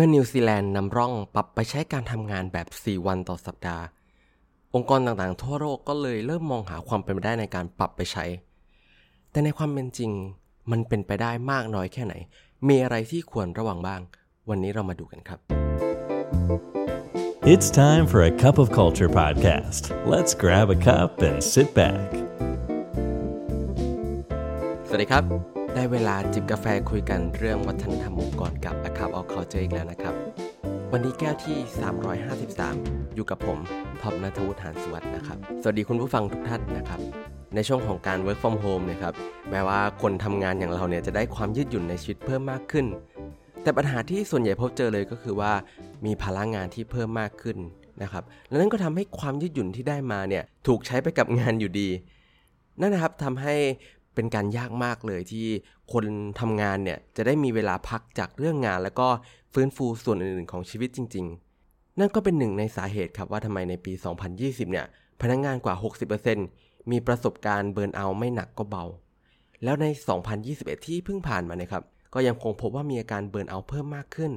มื่อนิวซีแลนด์นำร่องปรับไปใช้การทำงานแบบ 4 วันต่อสัปดาห์ องค์กรต่างๆ ทั่วโลกก็เลยเริ่มมองหาความเป็นไปได้ในการปรับไปใช้ แต่ในความเป็นจริงมันเป็นไปได้มากน้อยแค่ไหน มีอะไรที่ควรระวังบ้าง วันนี้เรามาดูกันครับ It's time for a cup of culture podcast. Let's grab a cup and sit back. สวัสดีครับ ได้เวลาจิบกาแฟคุยกันเรื่องวัฒนธรรมองค์กรกับ a cup of culture อีกแล้วนะครับ วันนี้แก้วที่ 353 อยู่กับผมท็อปนัทวุฒิหานสวัสดิ์นะครับ สวัสดีคุณผู้ฟังทุกท่านนะครับ ในช่วงของการ work from home นะครับแม้ว่าคนทำงานอย่างเราเนี่ยจะได้ความยืดหยุ่นในชีวิตเพิ่มมากขึ้น แต่ปัญหาที่ส่วนใหญ่พบเจอเลยก็คือว่ามีภาระงานที่เพิ่มมากขึ้นนะครับและนั่นก็ทำให้ความยืดหยุ่นที่ได้มาเนี่ยถูกใช้ไปกับงานอยู่ดีนั่นนะครับทำให้ เป็นการยากมากเลยที่คนทำงานเนี่ยจะได้มีเวลาพักจากเรื่องงาน แล้วก็ฟื้นฟูส่วนอื่นๆของชีวิตจริง ๆ นั่นก็เป็นหนึ่งในสาเหตุครับว่าทำไมในปี 2020 เนี่ยพนักงานกว่า 60%มีประสบการณ์ burnout ไม่หนักก็เบา แล้วใน 2021 ที่เพิ่งผ่านมาเนี่ยครับก็ยังคงพบว่ามีอาการ burnout เพิ่มมากขึ้น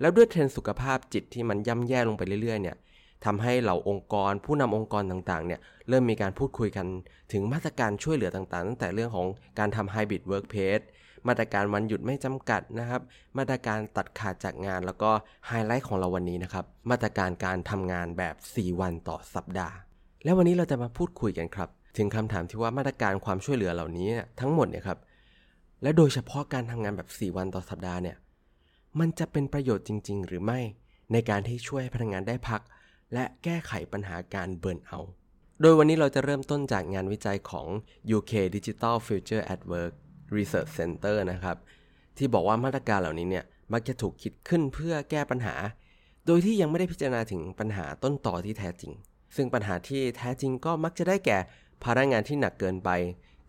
แล้วด้วยเทรนด์สุขภาพจิตที่มันย่ำแย่ลงไปเรื่อยๆเนี่ย ทำให้เหล่าองค์กร ผู้นำองค์กรต่างๆเนี่ยเริ่มมีการพูดคุยกันถึงมาตรการช่วยเหลือต่างๆ ตั้งแต่เรื่องของการทำ Hybrid Workplace มาตรการวันหยุดไม่จำกัดนะครับ มาตรการตัดขาดจากงานแล้วก็ไฮไลท์ของเราวันนี้นะครับ มาตรการการทำงานแบบ 4 วันต่อสัปดาห์ แล้ววันนี้เราจะมาพูดคุยกันครับ ถึงคำถามที่ว่ามาตรการความช่วยเหลือเหล่านี้ทั้งหมดเนี่ยครับ และโดยเฉพาะการทำงานแบบ 4 วันต่อสัปดาห์เนี่ย มันจะเป็นประโยชน์จริง ๆ หรือไม่ในการที่ช่วยพนักงานได้พัก และแก้ไขปัญหาการเบิร์นเอา โดยวันนี้เราจะเริ่มต้นจากงานวิจัยของ UK Digital Future at Work Research Center นะครับ ที่บอกว่ามาตรการเหล่านี้เนี่ยมักจะถูกคิดขึ้นเพื่อแก้ปัญหา โดยที่ยังไม่ได้พิจารณาถึงปัญหาต้นต่อที่แท้จริง ซึ่งปัญหาที่แท้จริงก็มักจะได้แก่ภาระงานที่หนักเกินไป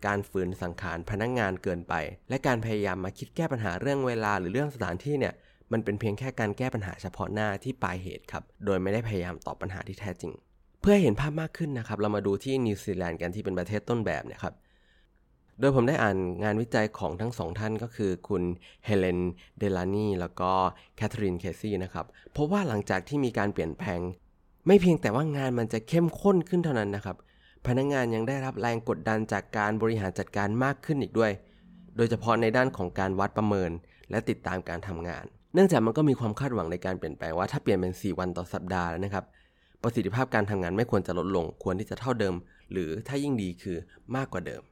การฝืนสังขารพนักงงานเกินไป และการพยายามมาคิดแก้ปัญหาเรื่องเวลาหรือเรื่องสถานที่เนี่ย มันเป็นเพียงแค่การแก้ปัญหาเฉพาะหน้าที่ปลายเหตุครับ โดยไม่ได้พยายามตอบปัญหาที่แท้จริง เพื่อเห็นภาพมากขึ้นนะครับ เรามาดูที่นิวซีแลนด์กันที่เป็นประเทศต้นแบบเนี่ยครับ โดยผมได้อ่านงานวิจัยของทั้งสองท่านก็คือคุณเฮเลน เดลานีแล้วก็แคทเธอรีนเคซี่นะครับ เพราะว่าหลังจากที่มีการเปลี่ยนแปลง ไม่เพียงแต่ว่างานมันจะเข้มข้นขึ้นเท่านั้นนะครับ พนักงานยังได้รับแรงกดดันจากการบริหารจัดการมากขึ้นอีกด้วย โดยเฉพาะในด้านของการวัดประเมิน และติดตามการทำงาน เนื่องจากมันก็มีความคาดหวังในการเปลี่ยนแปลงว่าถ้าเปลี่ยนเป็น 4 วันต่อสัปดาห์แล้วนะครับ ประสิทธิภาพการทำงานไม่ควรจะลดลง ควรที่จะเท่าเดิม หรือถ้ายิ่งดีคือมากกว่าเดิม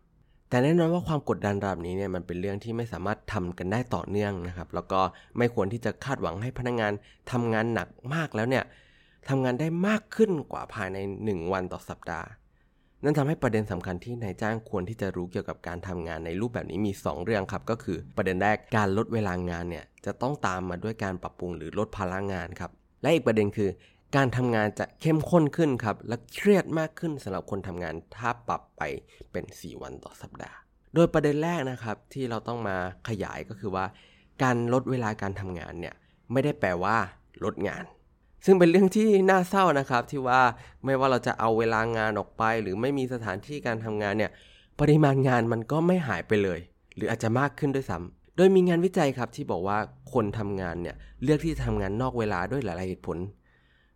แต่แน่นอนว่าความกดดันระดับนี้เนี่ยมันเป็นเรื่องที่ไม่สามารถทำกันได้ต่อเนื่องนะครับ แล้วก็ไม่ควรที่จะคาดหวังให้พนักงานทำงานหนักมากแล้วเนี่ยทำงานได้มากขึ้นกว่าภายใน 1 วันต่อสัปดาห์ นั่นทำให้ประเด็นสำคัญที่นายจ้างควรที่จะรู้เกี่ยวกับการทำงานในรูปแบบนี้มี 2 เรื่องครับ ก็คือประเด็นแรกการลดเวลางานเนี่ยจะต้องตามมาด้วยการปรับปรุงหรือลดภาระงานครับ และอีกประเด็นคือ การทำงานจะเข้มข้นขึ้นครับ และเครียดมากขึ้นสำหรับคนทำงานถ้าปรับไปเป็น 4 วันต่อสัปดาห์ โดยประเด็นแรกนะครับที่เราต้องมาขยายก็คือว่า การลดเวลาการทำงานเนี่ยไม่ได้แปลว่า ลดงาน ซึ่งเป็นเรื่องที่น่าเศร้านะครับที่ว่าไม่ว่าเราจะเอาเวลางานออกไป หรือไม่มีสถานที่การทำงานเนี่ยปริมาณงานมันก็ไม่หายไปเลย หรืออาจจะมากขึ้นด้วยซ้ำโดยมีงานวิจัยครับที่บอกว่าคนทำงานเนี่ยเลือกที่จะทำงานนอกเวลาด้วยหลาย ๆเหตุผล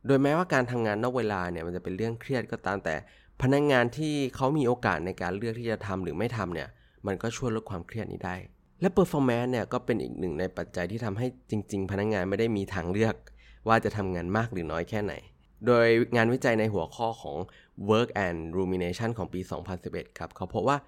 โดยแม้ว่าการทำงานนอกเวลาเนี่ยมันจะเป็นเรื่องเครียดก็ตามแต่พนักงงานที่เขามีโอกาสในการเลือกที่จะทำหรือไม่ทำเนี่ยมันก็ช่วยลดความเครียดนี้ได้ และ performance เนี่ยก็เป็นอีกหนึ่งในปัจจัยที่ทำให้จริง ๆ พนักงงานไม่ได้มีทางเลือก ว่าจะทำงานมากหรือน้อยแค่ไหน โดยงานวิจัยในหัวข้อของ work and rumination ของปี 2011 ครับ เขาพบว่า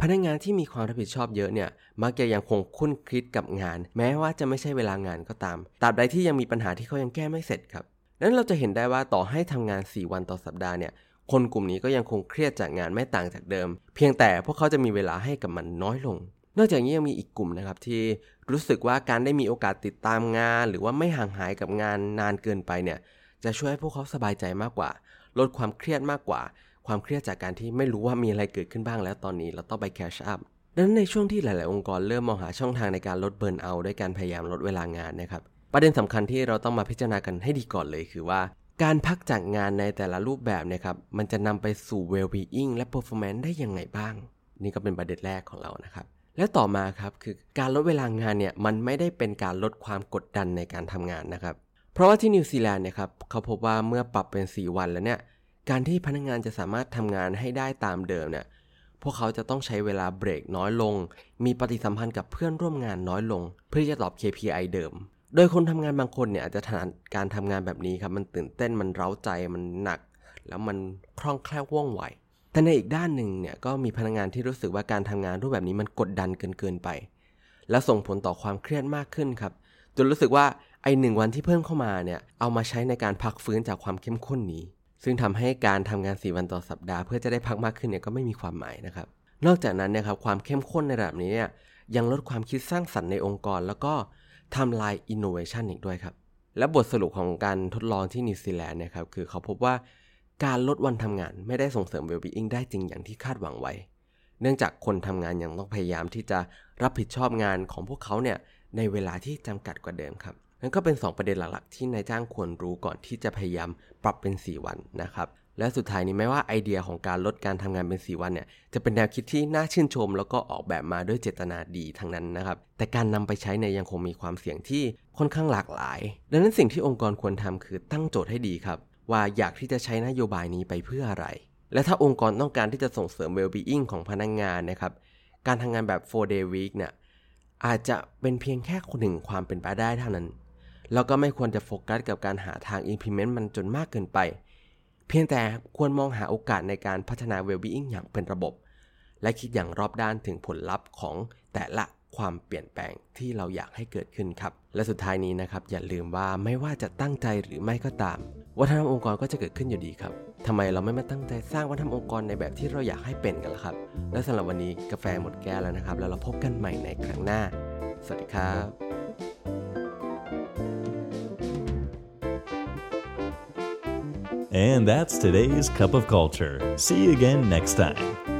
พนักงานที่มีความรับผิดชอบเยอะเนี่ย มักจะยังคงคุ้นคิดกับงาน แม้ว่าจะไม่ใช่เวลางานก็ตามตราบใดที่ยังมีปัญหาที่เขายังแก้ไม่เสร็จครับนั้นเราจะเห็นได้ว่าต่อให้ทำงาน 4 วันต่อสัปดาห์เนี่ย คนกลุ่มนี้ก็ยังคงเครียดจากงานไม่ต่างจากเดิม เพียงแต่พวกเขาจะมีเวลาให้กับมันน้อยลง นอกจากนี้ยังมีอีกกลุ่มนะครับที่รู้สึกว่าการได้มีโอกาสติดตามงาน หรือว่าไม่ห่างหายกับงานนานเกินไปเนี่ยจะช่วยให้พวกเขาสบายใจมากกว่า ลดความเครียดมากกว่า ความเครียดจากการที่ไม่รู้ว่ามีอะไรเกิดขึ้นบ้างแล้วตอนนี้เราต้องไปแคชอัพดังนั้นในช่วงที่หลาย ๆ องค์กรเริ่มมองหาช่องทางในการลดเบิร์นเอาด้วยการพยายามลดเวลางานนะครับประเด็นสำคัญที่เราต้องมาพิจารณากันให้ดีก่อนเลยคือว่า การพักจากงานในแต่ละรูปแบบนี่ยครับมันจะนำไปสู่ well-being และ performance ได้ยังไงบ้าง นี่ก็เป็นประเด็นแรกของเรานะครับ และต่อมาครับคือการลดเวลางานเนี่ยมันไม่ได้เป็นการลดความกดดันในการทำงานนะครับ เพราะว่าที่นิวซีแลนด์เนี่ยครับเขาพบว่าเมื่อปรับเป็น 4 วันแล้วเนี่ยการที่พนักงานจะสามารถทำงานให้ได้ตามเดิมเนี่ยพวกเขาจะต้องใช้เวลาเบรกน้อยลง มีปฏิสัมพันธ์กับเพื่อนร่วมงานน้อยลง เพื่อจะตอบ KPI เดิม โดยคนทำงานบางคนเนี่ยอาจจะถนัดการทำงานแบบนี้ครับมันตื่นเต้นมันเร้าใจมันหนัก แล้วมันคล่องแคล่วว่องไว แต่ในอีกด้านหนึ่งเนี่ยก็มีพนักงานที่รู้สึกว่าการทำงานรูปแบบนี้มันกดดันเกินเกินไป และส่งผลต่อความเครียดมากขึ้นครับ จนรู้สึกว่าไอหนึ่งวันที่เพิ่มเข้ามาเนี่ยเอามาใช้ในการพักฟื้นจากความเข้มข้นนี้ ซึ่งทำให้การทำงาน 4 วันต่อสัปดาห์ เพื่อจะได้พักมากขึ้นเนี่ยก็ไม่มีความหมายนะครับ นอกจากนั้นนะครับความเข้มข้นในระดับนี้เนี่ยยังลดความคิดสร้างสรรค์ในองค์กร แล้วก็ทำลายอินโนเวชันอีกด้วยครับและบทสรุปของการทดลองที่นิวซีแลนด์นะครับคือเขาพบว่า การลดวันทำงานไม่ได้ส่งเสริม well-being ได้จริงอย่างที่คาดหวังไว้ เนื่องจากคนทำงานยังต้องพยายามที่จะรับผิดชอบงานของพวกเขาเนี่ยในเวลาที่จำกัดกว่าเดิมครับนั่นก็เป็น 2 ประเด็นหลักๆที่นายจ้างควรรู้ก่อนที่จะพยายามปรับเป็น 4 วันนะครับ และสุดท้ายนี้แม้ว่าไอเดียของการลดการทำงานเป็น 4 วันเนี่ยจะเป็นแนวคิดที่น่าชื่นชม แล้วก็ออกแบบมาด้วยเจตนาดีทั้งนั้นนะครับ แต่การนำไปใช้เนี่ยยังคงมีความเสี่ยงที่ค่อนข้างหลากหลาย ดังนั้นสิ่งที่องค์กรควรทำคือตั้งโจทย์ให้ดีครับ ว่าอยากที่จะใช้นโยบายนี้ไปเพื่ออะไร และถ้าองค์กรต้องการที่จะส่งเสริม well-being ของพนักงงานนะครับ การทำงานแบบ4 day week เนี่ยอาจจะเป็นเพียงแค่คนหนึ่งความเป็นไปได้เท่านั้น แล้วก็ไม่ควรจะโฟกัสกับการหาทาง implement มันจนมากเกินไป เพียงแต่ควรมองหาโอกาสในการพัฒนา well-being อย่างเป็นระบบ และคิดอย่างรอบด้านถึงผลลัพธ์ของแต่ละความเปลี่ยนแปลงที่เราอยากให้เกิดขึ้นครับ และสุดท้ายนี้นะครับ อย่าลืมว่าไม่ว่าจะตั้งใจหรือไม่ก็ตาม วัฒนธรรมองค์กรก็จะเกิดขึ้นอยู่ดีครับทำไมเราไม่มาตั้งใจสร้างวัฒนธรรมองค์กรในแบบที่เราอยากให้เป็นกันล่ะครับ และสำหรับวันนี้กาแฟหมดแก้วแล้วนะครับ แล้วเราพบกันใหม่ในครั้งหน้า สวัสดีครับ And that's today's Cup of Culture. See you again next time.